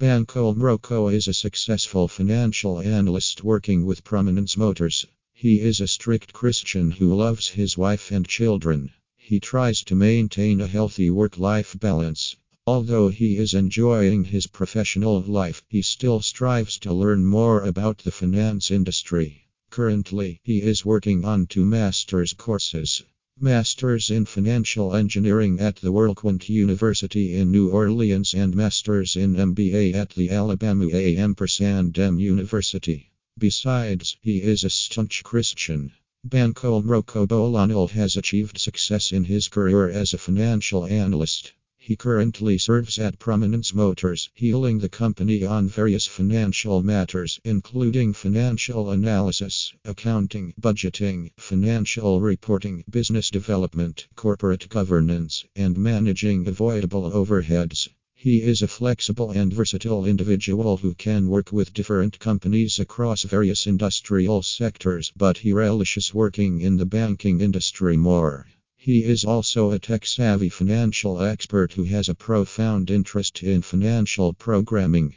Bankole Meroko is a successful financial analyst working with Prominence Motors. He is a strict Christian who loves his wife and children. He tries to maintain a healthy work life balance. Although he is enjoying his professional life, he still strives to learn more about the finance industry. Currently, he is working on two master's courses. Masters in Financial Engineering at the WorldQuant University in New Orleans and Masters in MBA at the Alabama A&M University. Besides, he is a staunch Christian. Bankole Meroko Bonlale has achieved success in his career as a financial analyst. He currently serves at Prominence Motors, healing the company on various financial matters, including financial analysis, accounting, budgeting, financial reporting, business development, corporate governance, and managing avoidable overheads. He is a flexible and versatile individual who can work with different companies across various industrial sectors, but he relishes working in the banking industry more. He is also a tech savvy financial expert who has a profound interest in financial programming.